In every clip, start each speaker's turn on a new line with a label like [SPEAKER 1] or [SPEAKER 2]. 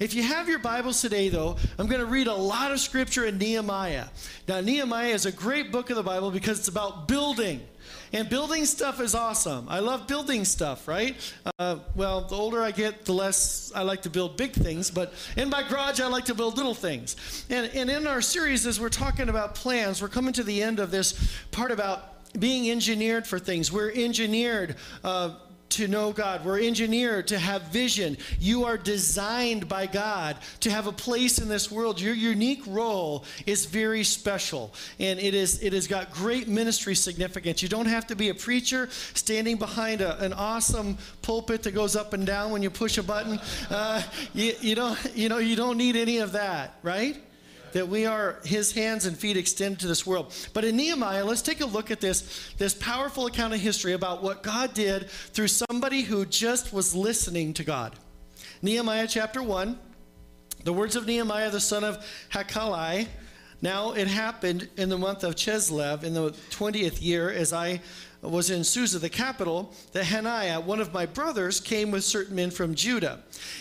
[SPEAKER 1] If you have your Bibles today, though, I'm going to read a lot of scripture in Nehemiah. Now, Nehemiah is a great book of the Bible because it's about building. And building stuff is awesome. I love building stuff, right? Uh, well, the older I get, the less I like to build big things. But in my garage, I like to build little things. And, and in our series, as we're talking about plans, we're coming to the end of this part about being engineered for things. We're engineered. Uh, to know God. We're engineered to have vision. You are designed by God to have a place in this world. Your unique role is very special and it is it has got great ministry significance. You don't have to be a preacher standing behind a, an awesome pulpit that goes up and down when you push a button. Uh, you, you don't you know you don't need any of that, right? That we are his hands and feet extended to this world. But in Nehemiah, let's take a look at this, this powerful account of history about what God did through somebody who just was listening to God. Nehemiah chapter 1, the words of Nehemiah, the son of Hachaliah. Now it happened in the month of Chislev in the 20th year as I was in Susa, the capital, that Hananiah, one of my brothers, came with certain men from Judah.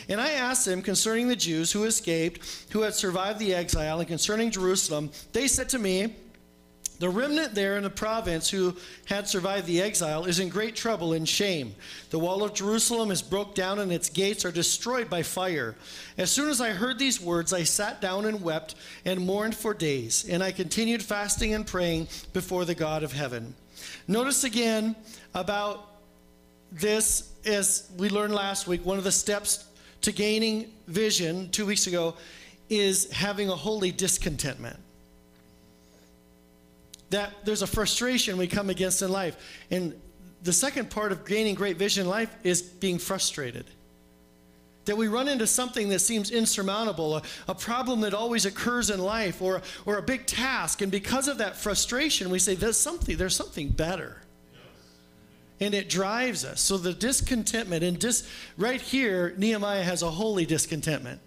[SPEAKER 1] And I asked them concerning the Jews who escaped, who had survived the exile, and concerning Jerusalem. They said to me, the remnant there in the province who had survived the exile is in great trouble and shame. The wall of Jerusalem is broke down and its gates are destroyed by fire. As soon as I heard these words, I sat down and wept and mourned for days. And I continued fasting and praying before the God of heaven. Notice again about this, as we learned last week, one of the steps to gaining vision two weeks ago is having a holy discontentment. That there's a frustration we come against in life. And the second part of gaining great vision in life is being frustrated that we run into something that seems insurmountable, a, a, problem that always occurs in life, or, or a big task. And because of that frustration, we say, there's something, there's something better. And it drives us. So the discontentment, and dis, right here, Nehemiah has a holy discontentment.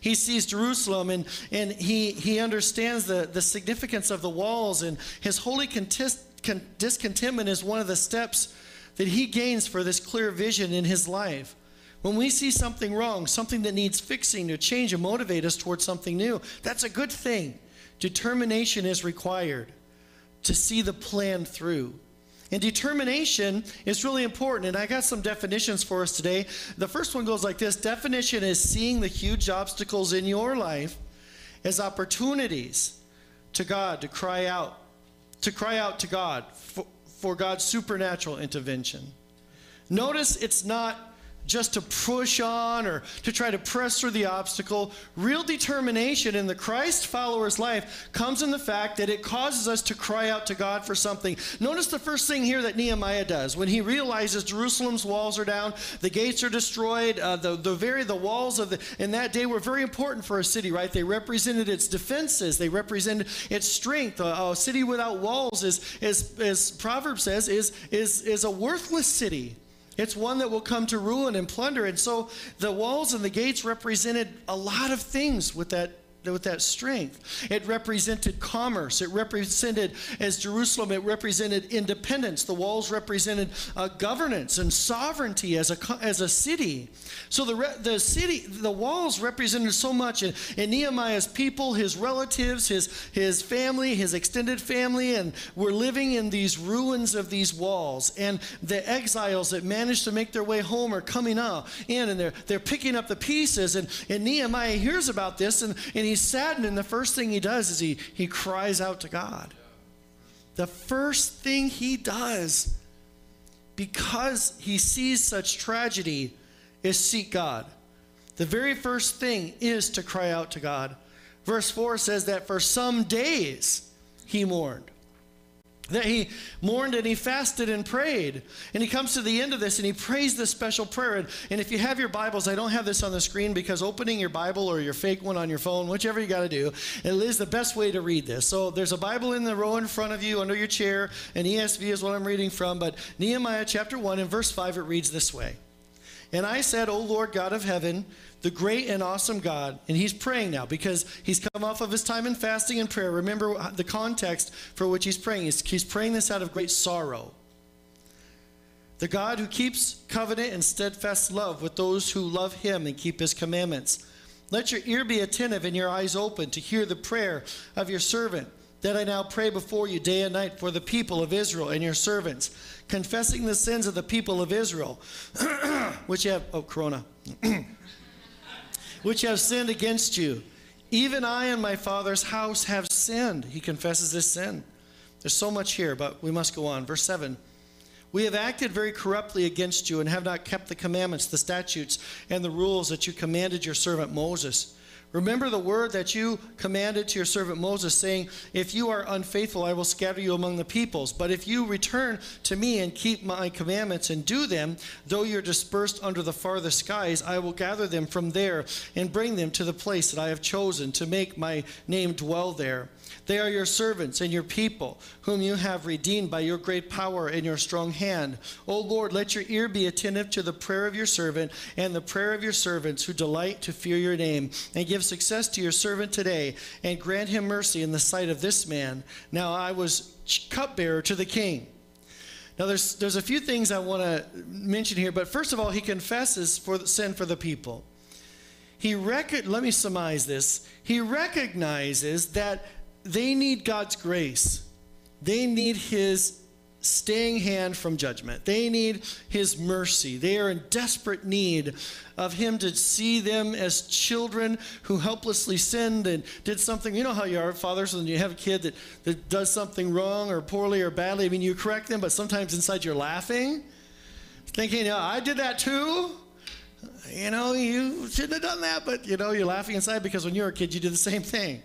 [SPEAKER 1] He sees Jerusalem and, and he, he understands the, the significance of the walls, and his holy con, discontentment is one of the steps that he gains for this clear vision in his life. When we see something wrong, something that needs fixing to change and motivate us towards something new, that's a good thing. Determination is required to see the plan through. And determination is really important. And I got some definitions for us today. The first one goes like this definition is seeing the huge obstacles in your life as opportunities to God to cry out, to cry out to God for, for God's supernatural intervention. Notice it's not just to push on or to try to press through the obstacle. Real determination in the Christ follower's life comes in the fact that it causes us to cry out to God for something. Notice the first thing here that Nehemiah does when he realizes Jerusalem's walls are down, the gates are destroyed, uh, the, the very the walls of the in that day were very important for a city, right? They represented its defenses, they represented its strength. A, a city without walls is, is as Proverbs says, is is is a worthless city. It's one that will come to ruin and plunder. And so the walls and the gates represented a lot of things with that with that strength. It represented commerce. It represented, as Jerusalem, it represented independence. The walls represented uh, governance and sovereignty as a, as a city. So the, re- the city, the walls represented so much. And, and Nehemiah's people, his relatives, his, his family, his extended family, and were living in these ruins of these walls. And the exiles that managed to make their way home are coming out in and they're, they're picking up the pieces. And, and Nehemiah hears about this and, and he's saddened, and the first thing he does is he, he cries out to God. The first thing he does, because he sees such tragedy, is seek God. The very first thing is to cry out to God. Verse 4 says that for some days he mourned that he mourned and he fasted and prayed. And he comes to the end of this and he prays this special prayer. And, and, if you have your Bibles, I don't have this on the screen because opening your Bible or your fake one on your phone, whichever you got to do, it is the best way to read this. So there's a Bible in the row in front of you under your chair, and ESV is what I'm reading from. But Nehemiah chapter 1 and verse 5, it reads this way And I said, O Lord God of heaven, the great and awesome God. And he's praying now because he's come off of his time in fasting and prayer. Remember the context for which he's praying. He's, he's praying this out of great sorrow. The God who keeps covenant and steadfast love with those who love him and keep his commandments. Let your ear be attentive and your eyes open to hear the prayer of your servant, that I now pray before you day and night for the people of Israel and your servants, confessing the sins of the people of Israel, which have, oh, Corona, which have sinned against you. Even I and my father's house have sinned. He confesses his sin. There's so much here, but we must go on. Verse 7. We have acted very corruptly against you and have not kept the commandments, the statutes, and the rules that you commanded your servant Moses. Remember the word that you commanded to your servant Moses, saying, If you are unfaithful, I will scatter you among the peoples. But if you return to me and keep my commandments and do them, though you're dispersed under the farthest skies, I will gather them from there and bring them to the place that I have chosen to make my name dwell there. They are your servants and your people, whom you have redeemed by your great power and your strong hand. O Lord, let your ear be attentive to the prayer of your servant and the prayer of your servants who delight to fear your name, and give success to your servant today, and grant him mercy in the sight of this man. Now I was cupbearer to the king. Now, there's, there's a few things I want to mention here, but first of all, he confesses for the sin for the people. He rec- let me surmise this. He recognizes that they need God's grace. They need His staying hand from judgment. They need His mercy. They are in desperate need of Him to see them as children who helplessly sinned and did something. You know how you are, fathers, when you have a kid that, that does something wrong or poorly or badly. I mean, you correct them, but sometimes inside you're laughing, thinking, yeah, I did that too. You know, you shouldn't have done that, but you know, you're laughing inside because when you were a kid, you did the same thing.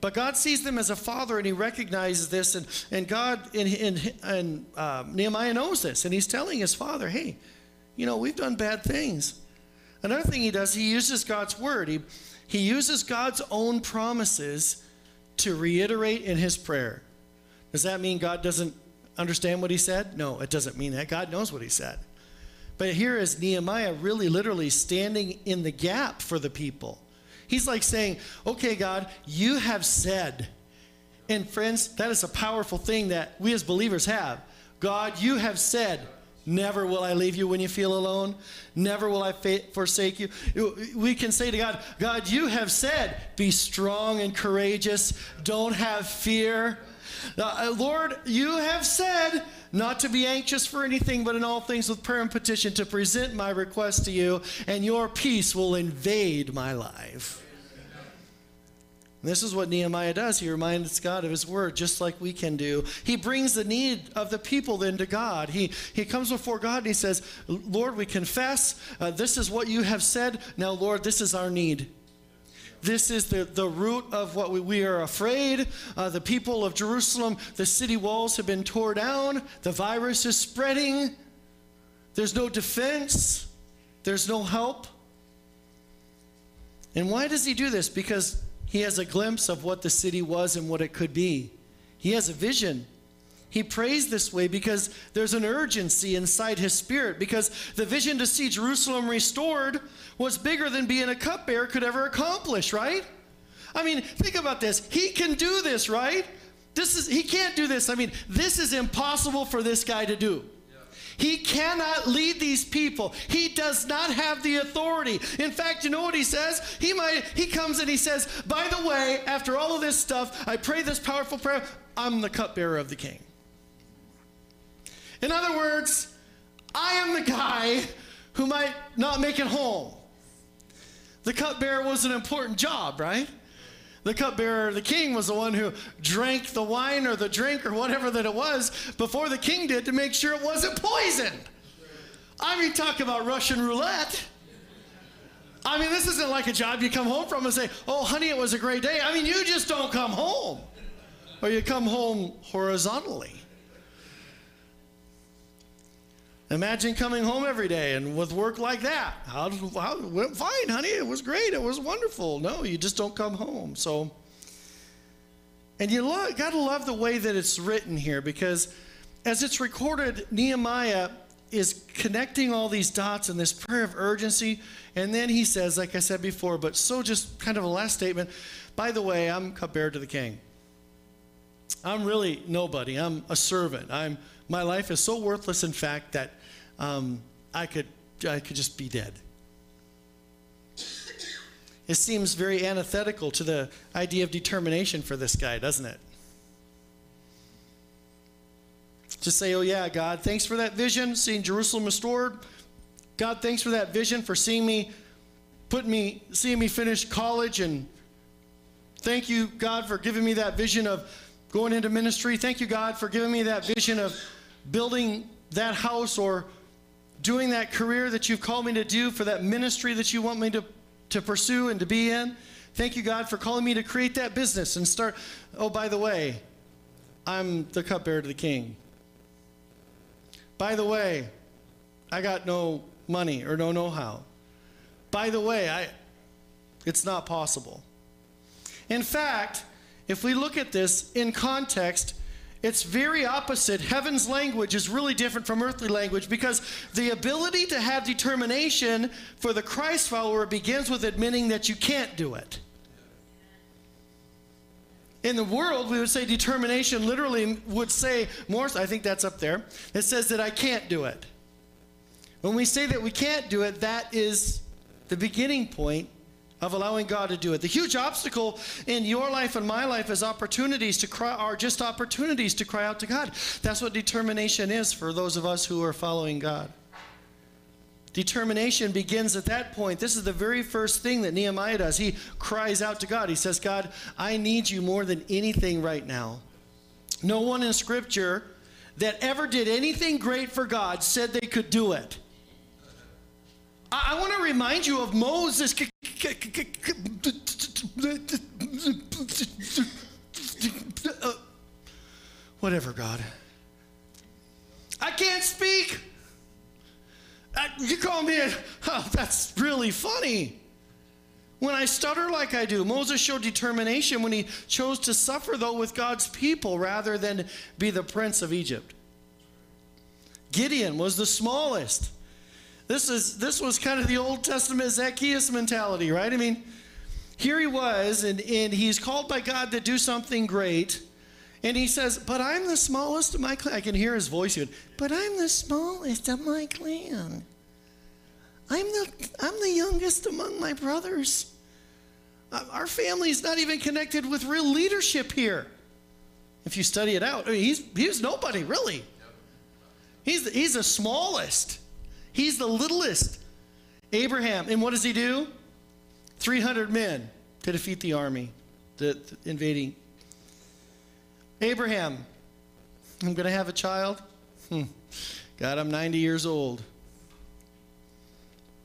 [SPEAKER 1] But God sees them as a father and he recognizes this. And, and God, in, in, and uh, Nehemiah knows this. And he's telling his father, hey, you know, we've done bad things. Another thing he does, he uses God's word. He, he uses God's own promises to reiterate in his prayer. Does that mean God doesn't understand what he said? No, it doesn't mean that. God knows what he said. But here is Nehemiah really literally standing in the gap for the people. He's like saying, okay, God, you have said. And friends, that is a powerful thing that we as believers have. God, you have said, Never will I leave you when you feel alone. Never will I forsake you. We can say to God, God, you have said, be strong and courageous. Don't have fear. Uh, Lord, you have said not to be anxious for anything, but in all things with prayer and petition to present my request to you, and your peace will invade my life. This is what Nehemiah does. He reminds God of his word, just like we can do. He brings the need of the people then to God. He, he comes before God and he says, Lord, we confess. Uh, this is what you have said. Now, Lord, this is our need. This is the, the root of what we, we are afraid. Uh, the people of Jerusalem, the city walls have been torn down. The virus is spreading. There's no defense. There's no help. And why does he do this? Because he has a glimpse of what the city was and what it could be. He has a vision. He prays this way because there's an urgency inside his spirit, because the vision to see Jerusalem restored was bigger than being a cupbearer could ever accomplish, right? I mean, think about this. He can do this, right? This is he can't do this. I mean, this is impossible for this guy to do. He cannot lead these people. He does not have the authority. In fact, you know what he says? He might he comes and he says, "By the way, after all of this stuff, I pray this powerful prayer. I'm the cupbearer of the king." In other words, I am the guy who might not make it home. The cupbearer was an important job, right? The cupbearer, the king, was the one who drank the wine or the drink or whatever that it was before the king did to make sure it wasn't poisoned. I mean, talk about Russian roulette. I mean, this isn't like a job you come home from and say, oh, honey, it was a great day. I mean, you just don't come home. Or you come home horizontally. Imagine coming home every day and with work like that. How, how went fine, honey. It was great. It was wonderful. No, you just don't come home. So, and you lo- got to love the way that it's written here because as it's recorded, Nehemiah is connecting all these dots in this prayer of urgency. And then he says, like I said before, but so just kind of a last statement by the way, I'm cupbearer to the king. I'm really nobody. I'm a servant. I'm my life is so worthless, in fact, that um, I could I could just be dead. it seems very antithetical to the idea of determination for this guy, doesn't it? To say, oh, yeah, God, thanks for that vision, seeing Jerusalem restored. God, thanks for that vision, for seeing me, putting me, seeing me finish college. And thank you, God, for giving me that vision of going into ministry. Thank you, God, for giving me that vision of building that house or doing that career that you've called me to do, for that ministry that you want me to, to pursue and to be in. Thank you, God, for calling me to create that business and start. Oh, by the way, I'm the cupbearer to the king. By the way, I got no money or no know how. By the way, I, it's not possible. In fact, if we look at this in context, it's very opposite. Heaven's language is really different from earthly language because the ability to have determination for the Christ follower begins with admitting that you can't do it. In the world, we would say determination literally would say more, I think that's up there. It says that I can't do it. When we say that we can't do it, that is the beginning point of allowing God to do it. The huge obstacle in your life and my life is opportunities to cry are just opportunities to cry out to God. That's what determination is for those of us who are following God. Determination begins at that point. This is the very first thing that Nehemiah does. He cries out to God. He says, God, I need you more than anything right now. No one in Scripture that ever did anything great for God said they could do it. I, want to remind you of Moses. Uh, whatever, God. I can't speak. I, you call me a, oh, that's really funny. When I stutter like I do, Moses showed determination when he chose to suffer, though, with God's people rather than be the prince of Egypt. Gideon was the smallest. This is this was kind of the Old Testament Zacchaeus mentality, right? I mean, here he was, and, and he's called by God to do something great. And he says, But I'm the smallest of my clan. I can hear his voice even, but I'm the smallest of my clan. I'm the I'm the youngest among my brothers. Uh, our family's not even connected with real leadership here. If you study it out, I mean, he's he's nobody really. He's he's the smallest. He's the littlest. Abraham, and what does he do? 300 men to defeat the army, the, invading. Abraham, I'm going to have a child. Hmm. God, I'm 90 years old.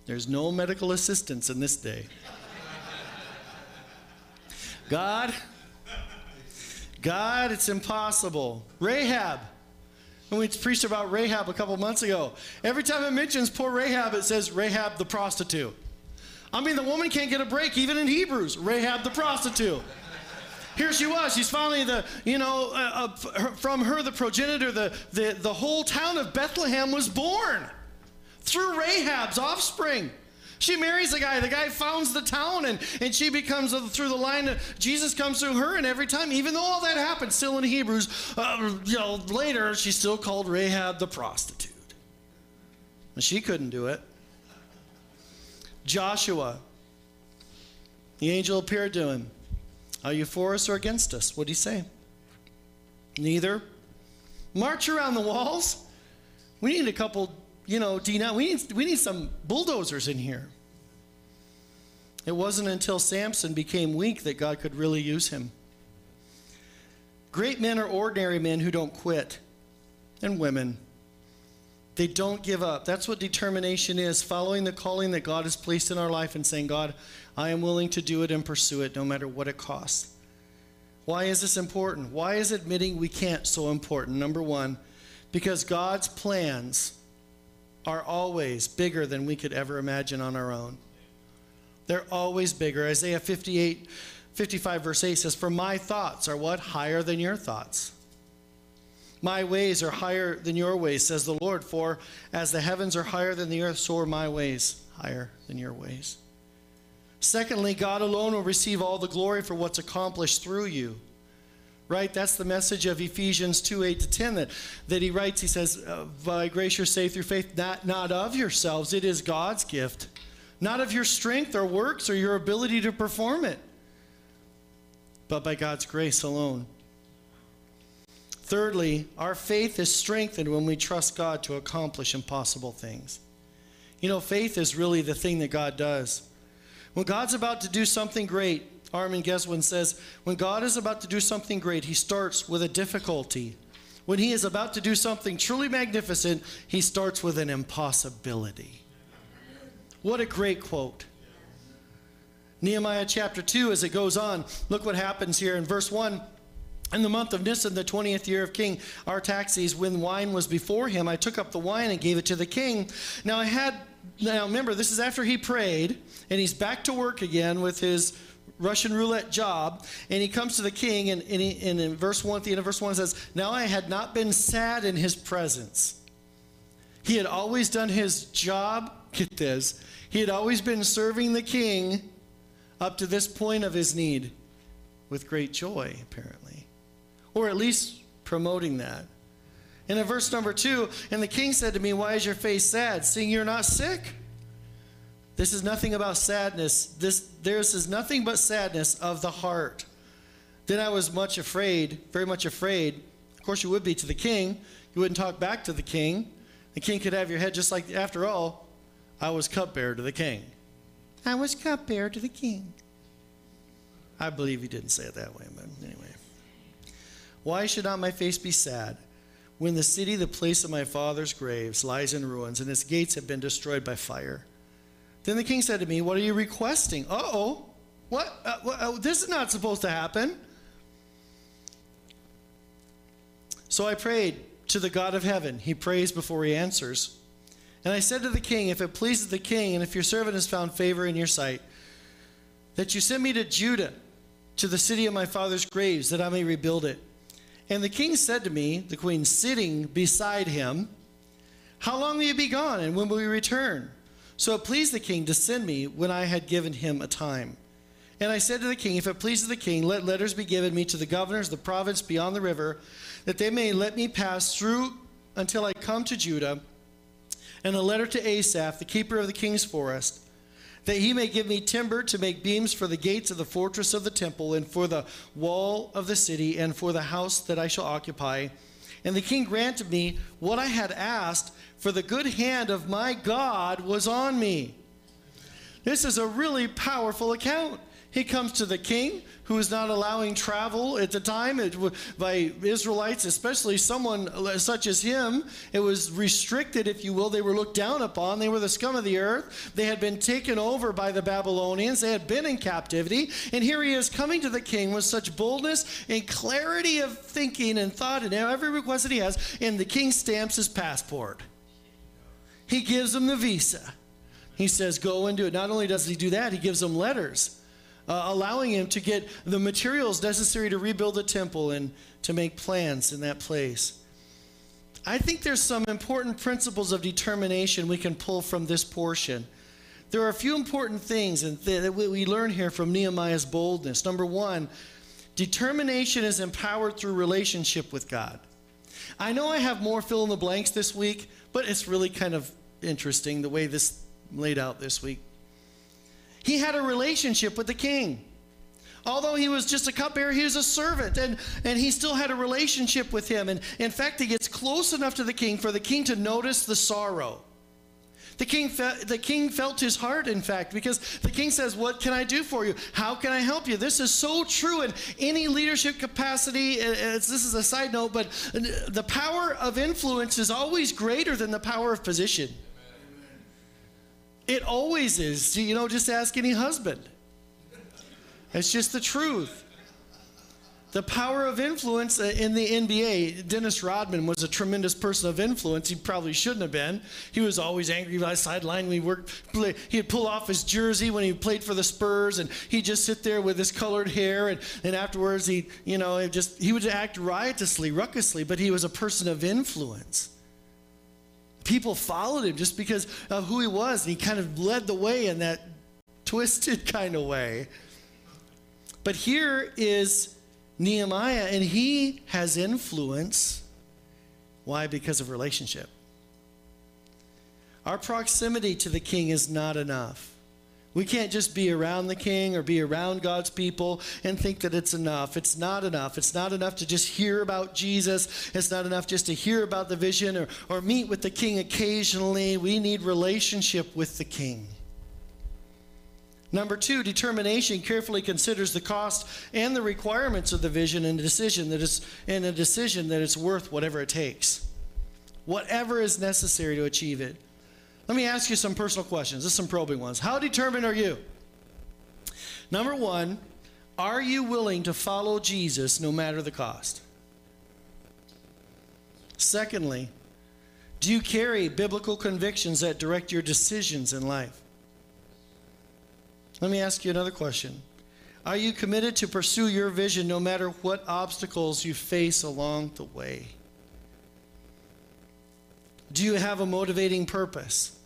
[SPEAKER 1] There's no medical assistance in this day. God, God, it's impossible. Rahab, and we preached about Rahab a couple months ago. Every time it mentions poor Rahab, it says Rahab the prostitute. I mean, the woman can't get a break, even in Hebrews. Rahab the prostitute. Here she was. She's finally the, you know, uh, uh, from her, the progenitor, the, the, the whole town of Bethlehem was born through Rahab's offspring. She marries the guy. The guy founds the town, and, and she becomes through the line. Jesus comes through her, and every time, even though all that happened, still in Hebrews, uh, you know, later she's still called Rahab the prostitute. And she couldn't do it. Joshua, the angel appeared to him. Are you for us or against us? What did he say? Neither. March around the walls. We need a couple you know, Dina, we need, we need some bulldozers in here. It wasn't until Samson became weak that God could really use him. Great men are ordinary men who don't quit, and women. They don't give up. That's what determination is following the calling that God has placed in our life and saying, God, I am willing to do it and pursue it no matter what it costs. Why is this important? Why is admitting we can't so important? Number one, because God's plans are always bigger than we could ever imagine on our own. They're always bigger. Isaiah 58, 55, verse 8 says, For my thoughts are what? Higher than your thoughts. My ways are higher than your ways, says the Lord. For as the heavens are higher than the earth, so are my ways higher than your ways. Secondly, God alone will receive all the glory for what's accomplished through you right? That's the message of Ephesians 2 8 to 10 that, that he writes. He says, uh, By grace you're saved through faith, not, not of yourselves. It is God's gift, not of your strength or works or your ability to perform it, but by God's grace alone. Thirdly, our faith is strengthened when we trust God to accomplish impossible things. You know, faith is really the thing that God does. When God's about to do something great, Armin Gesswein says, when God is about to do something great, he starts with a difficulty. When he is about to do something truly magnificent, he starts with an impossibility. What a great quote. Nehemiah chapter 2, as it goes on, look what happens here in verse 1. In the month of Nisan, the 20th year of King Artaxerxes, when wine was before him, I took up the wine and gave it to the king. Now I had, now remember, this is after he prayed, and he's back to work again with his Russian roulette job, and he comes to the king, and, and, he, and in verse 1, at the end of verse 1, says, Now I had not been sad in his presence. He had always done his job, get this, he had always been serving the king up to this point of his need with great joy, apparently, or at least promoting that. And in verse number 2, and the king said to me, Why is your face sad, seeing you're not sick? This is nothing about sadness. This this is nothing but sadness of the heart. Then I was much afraid, very much afraid. Of course, you would be to the king. You wouldn't talk back to the king. The king could have your head just like, after all, I was cupbearer to the king. I was cupbearer to the king. I believe he didn't say it that way, but anyway. Why should not my face be sad when the city, the place of my father's graves, lies in ruins and its gates have been destroyed by fire? Then the king said to me, What are you requesting? Uh oh. What? Uh, uh, this is not supposed to happen. So I prayed to the God of heaven. He prays before he answers. And I said to the king, If it pleases the king, and if your servant has found favor in your sight, that you send me to Judah, to the city of my father's graves, that I may rebuild it. And the king said to me, the queen sitting beside him, How long will you be gone, and when will you return? So it pleased the king to send me when I had given him a time. And I said to the king, If it pleases the king, let letters be given me to the governors of the province beyond the river, that they may let me pass through until I come to Judah, and a letter to Asaph, the keeper of the king's forest, that he may give me timber to make beams for the gates of the fortress of the temple, and for the wall of the city, and for the house that I shall occupy. And the king granted me what I had asked for the good hand of my God was on me. This is a really powerful account. He comes to the king who is not allowing travel at the time it, by Israelites, especially someone uh, such as him. It was restricted, if you will. They were looked down upon. They were the scum of the earth. They had been taken over by the Babylonians. They had been in captivity. And here he is coming to the king with such boldness and clarity of thinking and thought and every request that he has. And the king stamps his passport. He gives him the visa. He says, Go and do it. Not only does he do that, he gives them letters uh, allowing him to get the materials necessary to rebuild the temple and to make plans in that place. I think there's some important principles of determination we can pull from this portion. There are a few important things that we learn here from Nehemiah's boldness. Number one, determination is empowered through relationship with God. I know I have more fill in the blanks this week, but it's really kind of interesting the way this laid out this week. He had a relationship with the king. Although he was just a cupbearer, he was a servant, and, and he still had a relationship with him. And in fact, he gets close enough to the king for the king to notice the sorrow. The king, fe- the king felt his heart, in fact, because the king says, What can I do for you? How can I help you? This is so true in any leadership capacity. Uh, uh, this is a side note, but the power of influence is always greater than the power of position. It always is. You know, just ask any husband. It's just the truth. The power of influence uh, in the NBA. Dennis Rodman was a tremendous person of influence. He probably shouldn't have been. He was always angry by the sideline when he worked. He'd pull off his jersey when he played for the Spurs, and he'd just sit there with his colored hair. And, and afterwards, he, you know, just he would act riotously, ruckusly. But he was a person of influence people followed him just because of who he was. And he kind of led the way in that twisted kind of way. But here is Nehemiah, and he has influence. Why? Because of relationship. Our proximity to the king is not enough. We can't just be around the king or be around God's people and think that it's enough. It's not enough. It's not enough to just hear about Jesus. It's not enough just to hear about the vision or, or meet with the king occasionally. We need relationship with the king. Number two, determination carefully considers the cost and the requirements of the vision and decision that is and a decision that it's worth whatever it takes. Whatever is necessary to achieve it. Let me ask you some personal questions. This is some probing ones. How determined are you? Number one, are you willing to follow Jesus no matter the cost? Secondly, do you carry biblical convictions that direct your decisions in life? Let me ask you another question. Are you committed to pursue your vision no matter what obstacles you face along the way? Do you have a motivating purpose?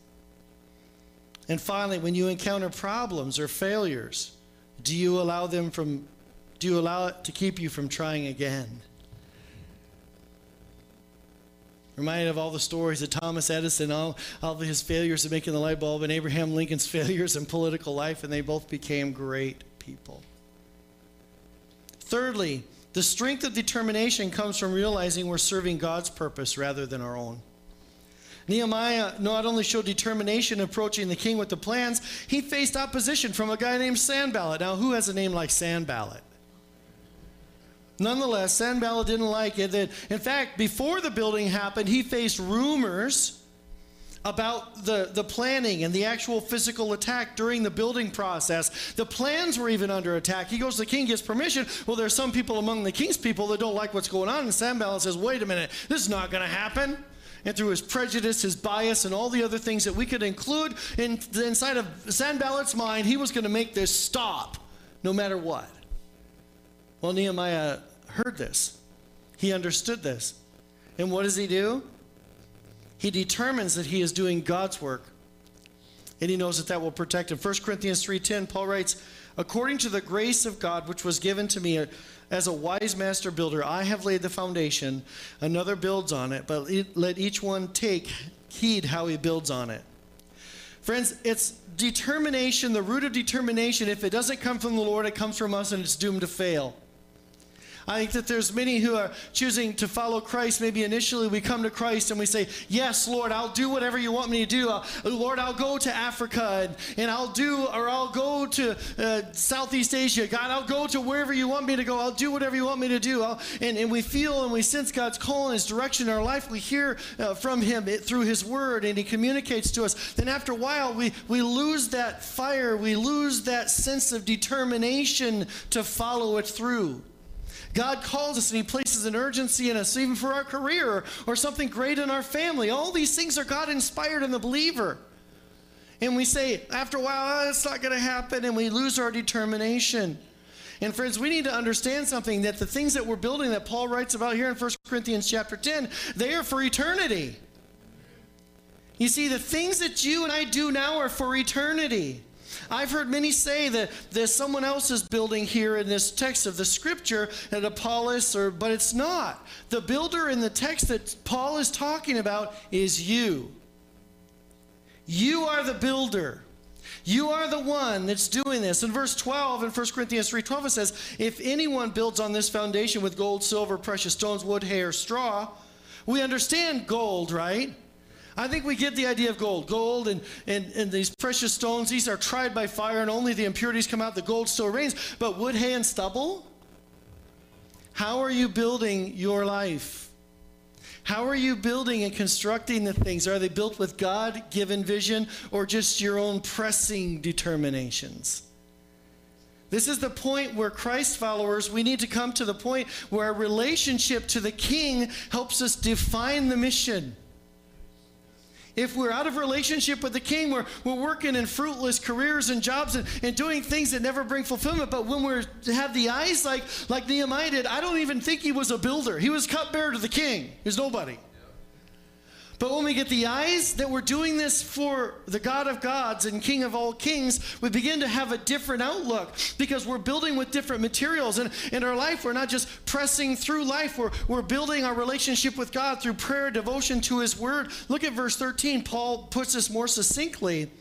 [SPEAKER 1] And finally, when you encounter problems or failures, do you allow them from do you allow it to keep you from trying again? Reminded of all the stories of Thomas Edison, all, all of his failures of making the light bulb, and Abraham Lincoln's failures in political life, and they both became great people. Thirdly, the strength of determination comes from realizing we're serving God's purpose rather than our own. Nehemiah not only showed determination approaching the king with the plans, he faced opposition from a guy named Sanballat. Now, who has a name like Sanballat? Nonetheless, Sanballat didn't like it. In fact, before the building happened, he faced rumors about the, the planning and the actual physical attack during the building process. The plans were even under attack. He goes to the king, gets permission. Well, there's some people among the king's people that don't like what's going on. And Sanballat says, wait a minute, this is not going to happen and through his prejudice, his bias, and all the other things that we could include in, inside of Sanballat's mind, he was going to make this stop no matter what. Well, Nehemiah heard this, he understood this. And what does he do? He determines that he is doing God's work. And he knows that that will protect him. 1 Corinthians 3:10 Paul writes, "According to the grace of God which was given to me as a wise master builder, I have laid the foundation, another builds on it, but let each one take heed how he builds on it. Friends, it's determination, the root of determination. If it doesn't come from the Lord, it comes from us and it's doomed to fail. I think that there's many who are choosing to follow Christ. Maybe initially we come to Christ and we say, Yes, Lord, I'll do whatever you want me to do. Uh, Lord, I'll go to Africa and, and, I'll do, or I'll go to uh, Southeast Asia. God, I'll go to wherever you want me to go. I'll do whatever you want me to do. And, and, we feel and we sense God's call and His direction in our life. We hear uh, from Him it, through His Word and He communicates to us. Then after a while, we, we lose that fire, we lose that sense of determination to follow it through. God calls us and He places an urgency in us, even for our career or something great in our family. All these things are God inspired in the believer. And we say, after a while, oh, it's not going to happen, and we lose our determination. And friends, we need to understand something that the things that we're building that Paul writes about here in 1 Corinthians chapter 10, they are for eternity. You see, the things that you and I do now are for eternity. I've heard many say that there's someone else's building here in this text of the scripture at Apollos, or but it's not. The builder in the text that Paul is talking about is you. You are the builder. You are the one that's doing this. In verse 12 in 1 Corinthians 3:12 it says, "If anyone builds on this foundation with gold, silver, precious stones, wood, hair, straw, we understand gold, right? I think we get the idea of gold. Gold and, and, and these precious stones, these are tried by fire and only the impurities come out. The gold still remains. But wood, hay, and stubble? How are you building your life? How are you building and constructing the things? Are they built with God given vision or just your own pressing determinations? This is the point where Christ followers, we need to come to the point where our relationship to the King helps us define the mission. If we're out of relationship with the king, we're, we're working in fruitless careers and jobs and, and doing things that never bring fulfillment. But when we have the eyes like, like Nehemiah did, I don't even think he was a builder. He was cupbearer to the king. He's nobody. But when we get the eyes that we're doing this for the God of gods and King of all kings, we begin to have a different outlook because we're building with different materials. And in our life, we're not just pressing through life, we're, we're building our relationship with God through prayer, devotion to His Word. Look at verse 13. Paul puts this more succinctly.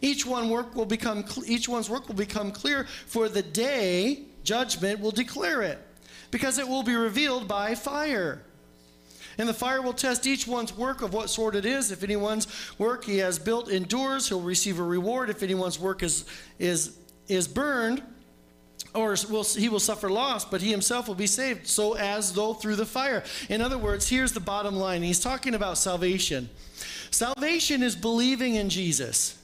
[SPEAKER 1] Each one work will become each one's work will become clear for the day judgment will declare it because it will be revealed by fire. And the fire will test each one's work of what sort it is. If anyone's work he has built endures, he'll receive a reward. If anyone's work is is is burned, or will, he will suffer loss, but he himself will be saved, so as though through the fire. In other words, here's the bottom line. He's talking about salvation. Salvation is believing in Jesus.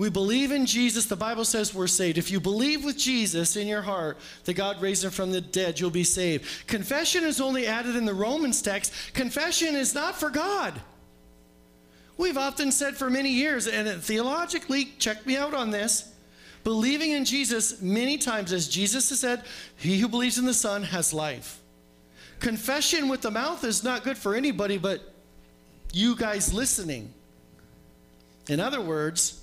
[SPEAKER 1] We believe in Jesus. The Bible says we're saved. If you believe with Jesus in your heart that God raised him from the dead, you'll be saved. Confession is only added in the Romans text. Confession is not for God. We've often said for many years, and theologically, check me out on this believing in Jesus many times, as Jesus has said, he who believes in the Son has life. Confession with the mouth is not good for anybody but you guys listening. In other words,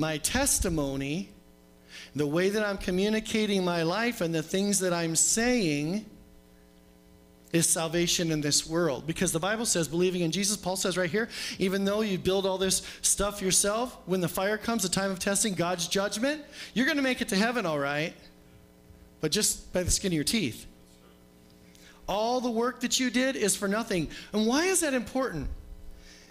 [SPEAKER 1] my testimony, the way that I'm communicating my life, and the things that I'm saying is salvation in this world. Because the Bible says, believing in Jesus, Paul says right here, even though you build all this stuff yourself, when the fire comes, the time of testing, God's judgment, you're going to make it to heaven, all right, but just by the skin of your teeth. All the work that you did is for nothing. And why is that important?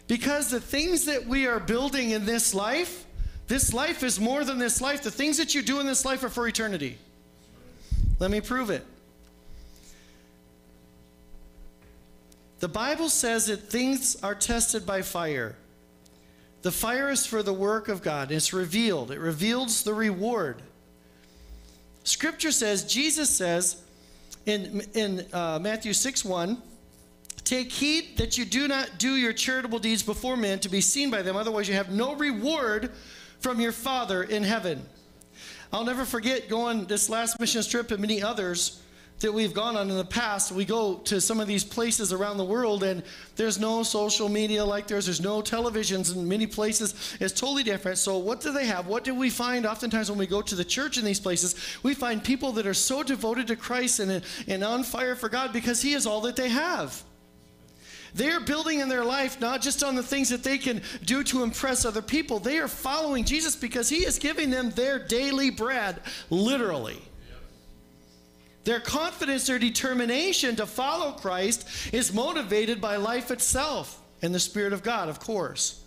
[SPEAKER 1] Because the things that we are building in this life, this life is more than this life. The things that you do in this life are for eternity. Let me prove it. The Bible says that things are tested by fire. The fire is for the work of God. It's revealed, it reveals the reward. Scripture says, Jesus says in, in uh, Matthew 6 1, Take heed that you do not do your charitable deeds before men to be seen by them, otherwise, you have no reward from your Father in heaven. I'll never forget going this last mission trip and many others that we've gone on in the past, we go to some of these places around the world and there's no social media like there's, there's no televisions in many places. It's totally different. So, what do they have? What do we find oftentimes when we go to the church in these places? We find people that are so devoted to Christ and, and on fire for God because He is all that they have. They are building in their life not just on the things that they can do to impress other people. They are following Jesus because He is giving them their daily bread, literally. Their confidence, their determination to follow Christ is motivated by life itself and the Spirit of God, of course.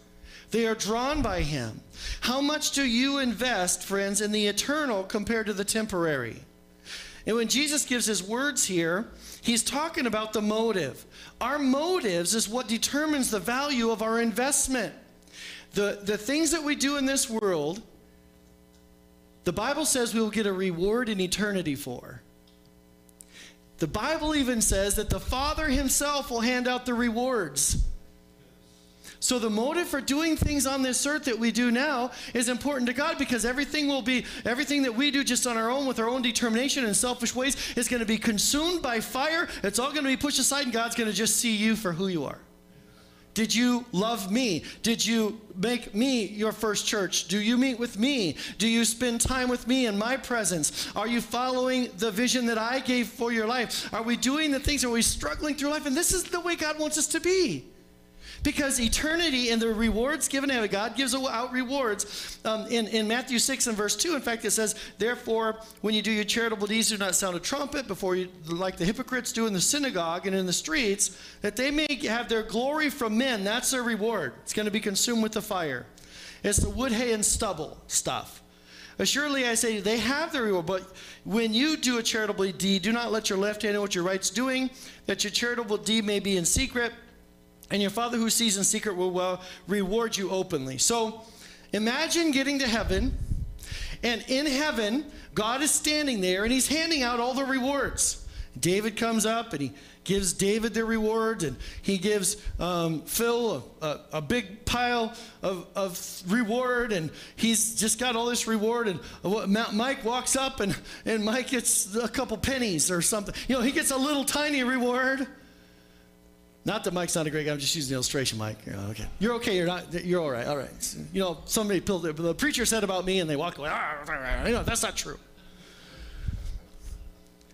[SPEAKER 1] They are drawn by Him. How much do you invest, friends, in the eternal compared to the temporary? And when Jesus gives His words here, He's talking about the motive. Our motives is what determines the value of our investment. The, the things that we do in this world, the Bible says we will get a reward in eternity for. The Bible even says that the Father Himself will hand out the rewards. So the motive for doing things on this earth that we do now is important to God because everything will be everything that we do just on our own with our own determination and selfish ways is going to be consumed by fire. It's all going to be pushed aside and God's going to just see you for who you are. Did you love me? Did you make me your first church? Do you meet with me? Do you spend time with me in my presence? Are you following the vision that I gave for your life? Are we doing the things? Are we struggling through life? And this is the way God wants us to be. Because eternity and the rewards given to God gives out rewards. Um, in, in Matthew 6 and verse 2, in fact, it says, Therefore, when you do your charitable deeds, do not sound a trumpet before you, like the hypocrites do in the synagogue and in the streets, that they may have their glory from men. That's their reward. It's going to be consumed with the fire. It's the wood, hay, and stubble stuff. Assuredly, I say, they have their reward. But when you do a charitable deed, do not let your left hand know what your right's doing, that your charitable deed may be in secret and your Father who sees in secret will well reward you openly. So imagine getting to heaven, and in heaven, God is standing there and he's handing out all the rewards. David comes up and he gives David the reward, and he gives um, Phil a, a, a, big pile of, of reward, and he's just got all this reward. And Mike walks up, and, and Mike gets a couple pennies or something. You know, he gets a little tiny reward. Not that Mike's not a great guy. I'm just using the illustration, Mike. You're okay. You're okay. You're not. You're all right. All right. You know, somebody pulled, the preacher said about me, and they walked away. Ah, ah, ah, ah, you know, that's not true.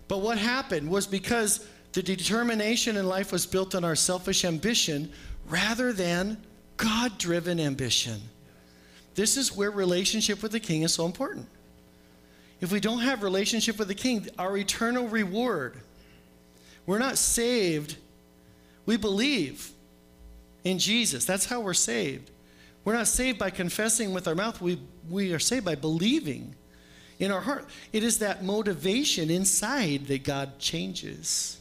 [SPEAKER 1] But what happened was because the determination in life was built on our selfish ambition rather than God-driven ambition. this is where relationship with the king is so important. If we don't have relationship with the king, our eternal reward, we're not saved. We believe in Jesus. That's how we're saved. We're not saved by confessing with our mouth. We, we are saved by believing in our heart. It is that motivation inside that God changes.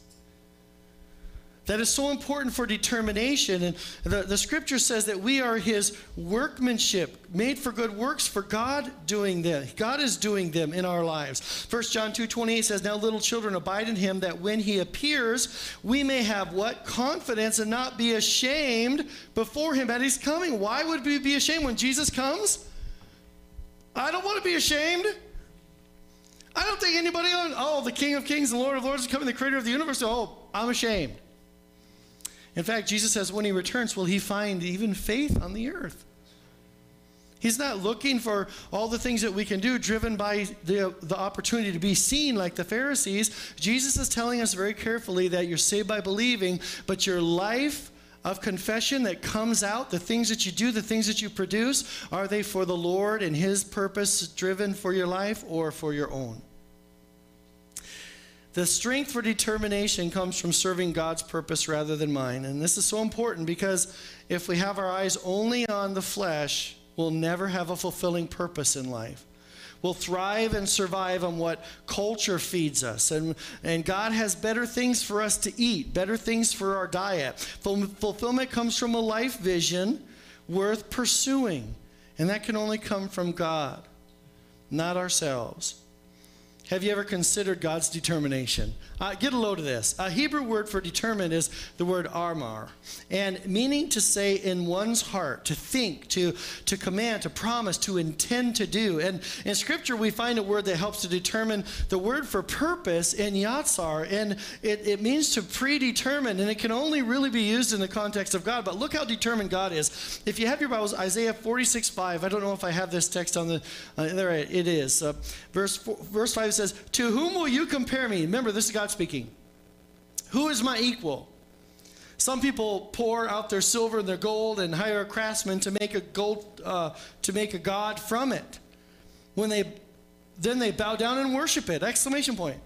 [SPEAKER 1] That is so important for determination. And the, the scripture says that we are his workmanship, made for good works for God doing them. God is doing them in our lives. 1 John 2 28 says, Now little children abide in him, that when he appears, we may have what? Confidence and not be ashamed before him at his coming. Why would we be ashamed when Jesus comes? I don't want to be ashamed. I don't think anybody on, oh, the King of Kings and Lord of Lords is coming, the creator of the universe. Oh, I'm ashamed. In fact, Jesus says, when he returns, will he find even faith on the earth? He's not looking for all the things that we can do driven by the, the opportunity to be seen like the Pharisees. Jesus is telling us very carefully that you're saved by believing, but your life of confession that comes out, the things that you do, the things that you produce, are they for the Lord and His purpose driven for your life or for your own? The strength for determination comes from serving God's purpose rather than mine. And this is so important because if we have our eyes only on the flesh, we'll never have a fulfilling purpose in life. We'll thrive and survive on what culture feeds us. And, and God has better things for us to eat, better things for our diet. Fulfillment comes from a life vision worth pursuing. And that can only come from God, not ourselves. Have you ever considered God's determination? Uh, get a load of this. A Hebrew word for determined is the word armar, and meaning to say in one's heart, to think, to, to command, to promise, to intend to do. And in Scripture, we find a word that helps to determine the word for purpose in yatsar, and it, it means to predetermine, and it can only really be used in the context of God. But look how determined God is. If you have your Bibles, Isaiah 46 5, I don't know if I have this text on the, uh, there it is. Uh, verse, four, verse 5 says, To whom will you compare me? Remember, this is God speaking. Who is my equal? Some people pour out their silver and their gold and hire a craftsman to make a gold uh, to make a god from it. When they then they bow down and worship it! Exclamation point.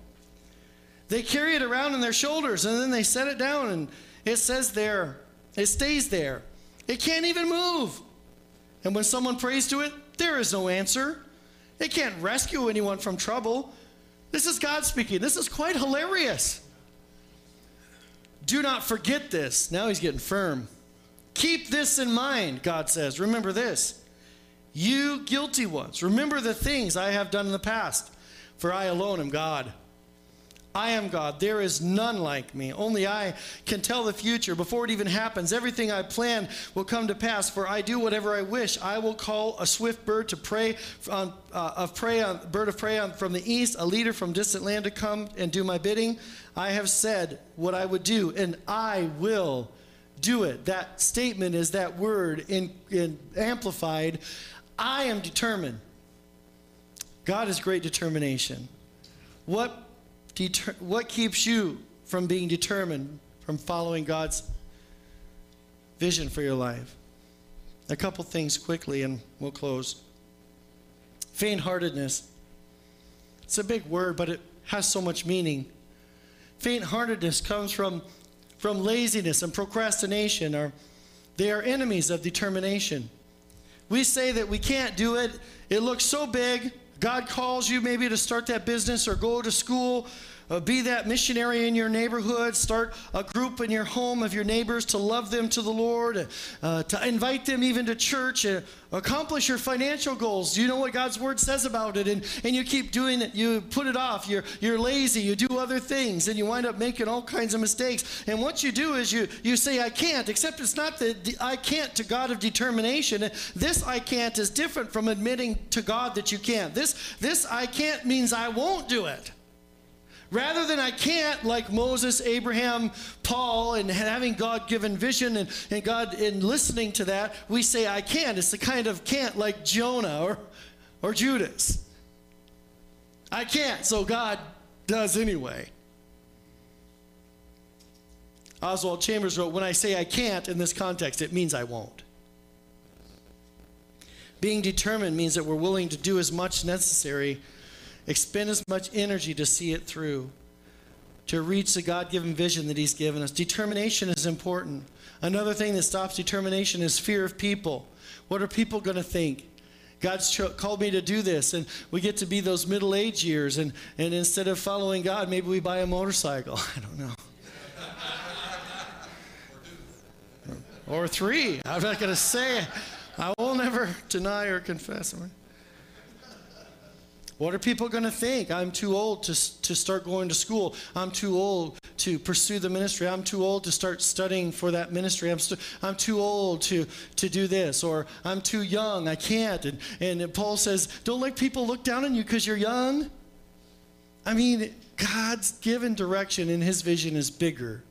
[SPEAKER 1] They carry it around on their shoulders and then they set it down and it says there, it stays there. It can't even move. And when someone prays to it, there is no answer. It can't rescue anyone from trouble. This is God speaking. This is quite hilarious. Do not forget this. Now he's getting firm. Keep this in mind, God says. Remember this. You guilty ones, remember the things I have done in the past, for I alone am God. I am God. There is none like me. Only I can tell the future before it even happens. Everything I plan will come to pass, for I do whatever I wish. I will call a swift bird to prey on, uh, of prey on, bird of prey on, from the east, a leader from distant land to come and do my bidding. I have said what I would do, and I will do it. That statement is that word in, in amplified. I am determined. God is great determination. What deter- what keeps you from being determined, from following God's vision for your life? A couple things quickly, and we'll close. Faint heartedness. It's a big word, but it has so much meaning. Faint heartedness comes from, from laziness and procrastination, or they are enemies of determination. We say that we can't do it, it looks so big, God calls you maybe to start that business or go to school, uh, be that missionary in your neighborhood, start a group in your home of your neighbors to love them to the Lord, uh, to invite them even to church, uh, accomplish your financial goals. You know what God's word says about it, and, and you keep doing it. You put it off. You're, you're lazy. You do other things, and you wind up making all kinds of mistakes. And what you do is you, you say, I can't, except it's not the, the I can't to God of determination. This I can't is different from admitting to God that you can't. This, this I can't means I won't do it. Rather than I can't, like Moses, Abraham, Paul, and having God given vision and, and God in listening to that, we say I can't. It's the kind of can't like Jonah or, or Judas. I can't, so God does anyway. Oswald Chambers wrote, When I say I can't in this context, it means I won't. Being determined means that we're willing to do as much necessary, expend as much energy to see it through, to reach the God given vision that He's given us. Determination is important. Another thing that stops determination is fear of people. What are people going to think? God's called me to do this, and we get to be those middle age years, and, and instead of following God, maybe we buy a motorcycle. I don't know. or three. I'm not going to say it. I will never deny or confess. What are people going to think? I'm too old to, to start going to school. I'm too old to pursue the ministry. I'm too old to start studying for that ministry. I'm, I'm too old to, to do this. Or I'm too young. I can't. And, and Paul says, don't let people look down on you because you're young. I mean, God's given direction and his vision is bigger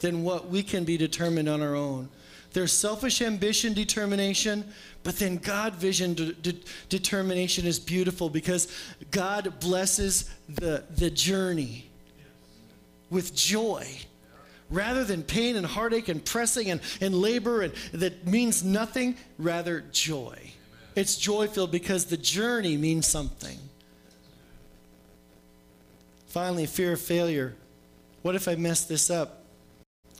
[SPEAKER 1] than what we can be determined on our own. There's selfish ambition, determination, but then God vision de- de- determination is beautiful because God blesses the, the journey with joy rather than pain and heartache and pressing and, and labor and that means nothing, rather joy. It's joy filled because the journey means something. Finally, fear of failure. What if I mess this up?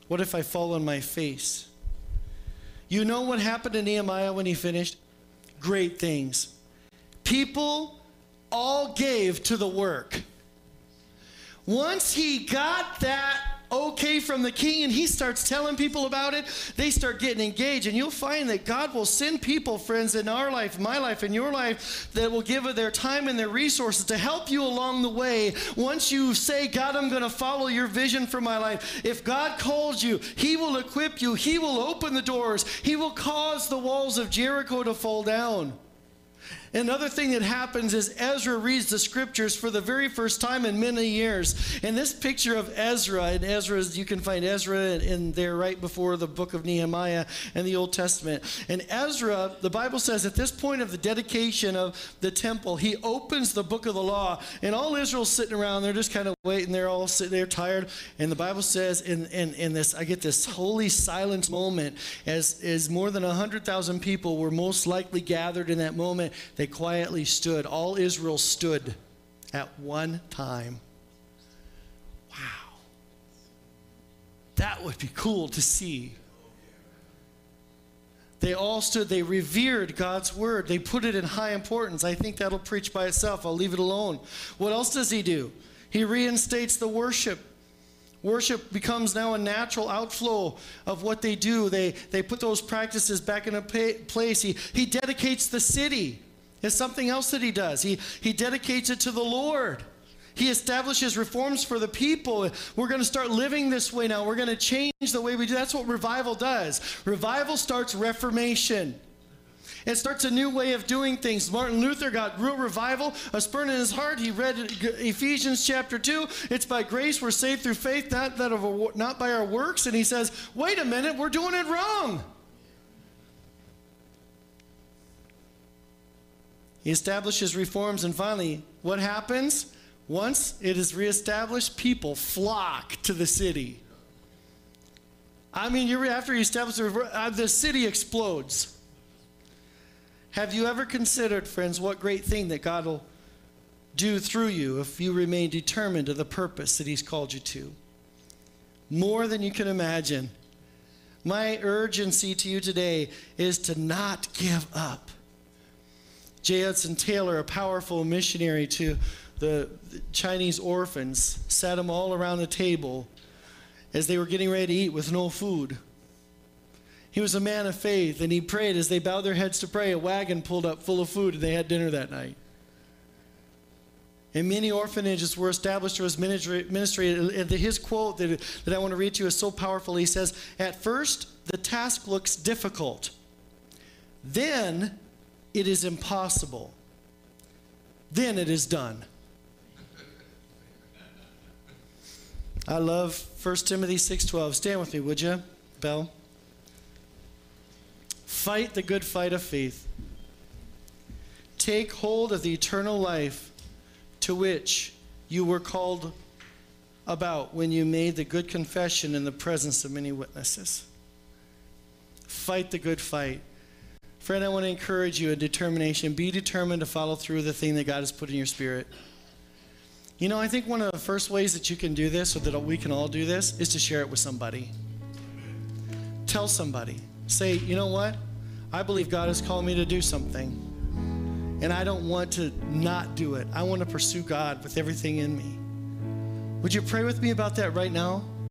[SPEAKER 1] What if I fall on my face? You know what happened to Nehemiah when he finished? Great things. People all gave to the work. Once he got that okay from the king and he starts telling people about it, they start getting engaged. And you'll find that God will send people, friends, in our life, my life, in your life, that will give of their time and their resources to help you along the way. Once you say, God, I'm going to follow your vision for my life, if God calls you, He will equip you, He will open the doors, He will cause the walls of Jericho to fall down. Another thing that happens is Ezra reads the scriptures for the very first time in many years. And this picture of Ezra, and Ezra, you can find Ezra in, there right before the book of Nehemiah and the Old Testament. And Ezra, the Bible says at this point of the dedication of the temple, he opens the book of the law, and all Israel's sitting around, they're just kind of waiting, they're all sitting there tired. And the Bible says in, in, in this, I get this holy silence moment as, as more than 100,000 people were most likely gathered in that moment. They quietly stood. All Israel stood at one time. Wow. That would be cool to see. They all stood, they revered God's word, they put it in high importance. I think that'll preach by itself. I'll leave it alone. What else does he do? He reinstates the worship. Worship becomes now a natural outflow of what they do. They, they put those practices back in a place. He, he dedicates the city. It's something else that he does. He, he dedicates it to the Lord. He establishes reforms for the people. We're going to start living this way now. We're going to change the way we do. That's what revival does. Revival starts reformation. It starts a new way of doing things. Martin Luther got real revival, a spurn in his heart. He read Ephesians chapter 2. It's by grace we're saved through faith, not, that of a, not by our works. And he says, wait a minute, we're doing it wrong. He establishes reforms, and finally, what happens? Once it is reestablished, people flock to the city. I mean, you're, after you establish the, uh, the city explodes. Have you ever considered, friends, what great thing that God will do through you if you remain determined to the purpose that He's called you to? More than you can imagine. My urgency to you today is to not give up. J. Hudson Taylor, a powerful missionary to the Chinese orphans, sat them all around the table as they were getting ready to eat with no food. He was a man of faith, and he prayed as they bowed their heads to pray. A wagon pulled up full of food, and they had dinner that night. And many orphanages were established through his ministry. his quote that, that I want to read to you is so powerful. He says, At first, the task looks difficult. Then it is impossible. Then it is done. I love 1 Timothy 6:12. Stand with me, would you? Bell. Fight the good fight of faith. Take hold of the eternal life to which you were called about when you made the good confession in the presence of many witnesses. Fight the good fight. Friend, I want to encourage you in determination. Be determined to follow through the thing that God has put in your spirit. You know, I think one of the first ways that you can do this, or that we can all do this, is to share it with somebody. Tell somebody. Say, you know what? I believe God has called me to do something. And I don't want to not do it. I want to pursue God with everything in me. Would you pray with me about that right now?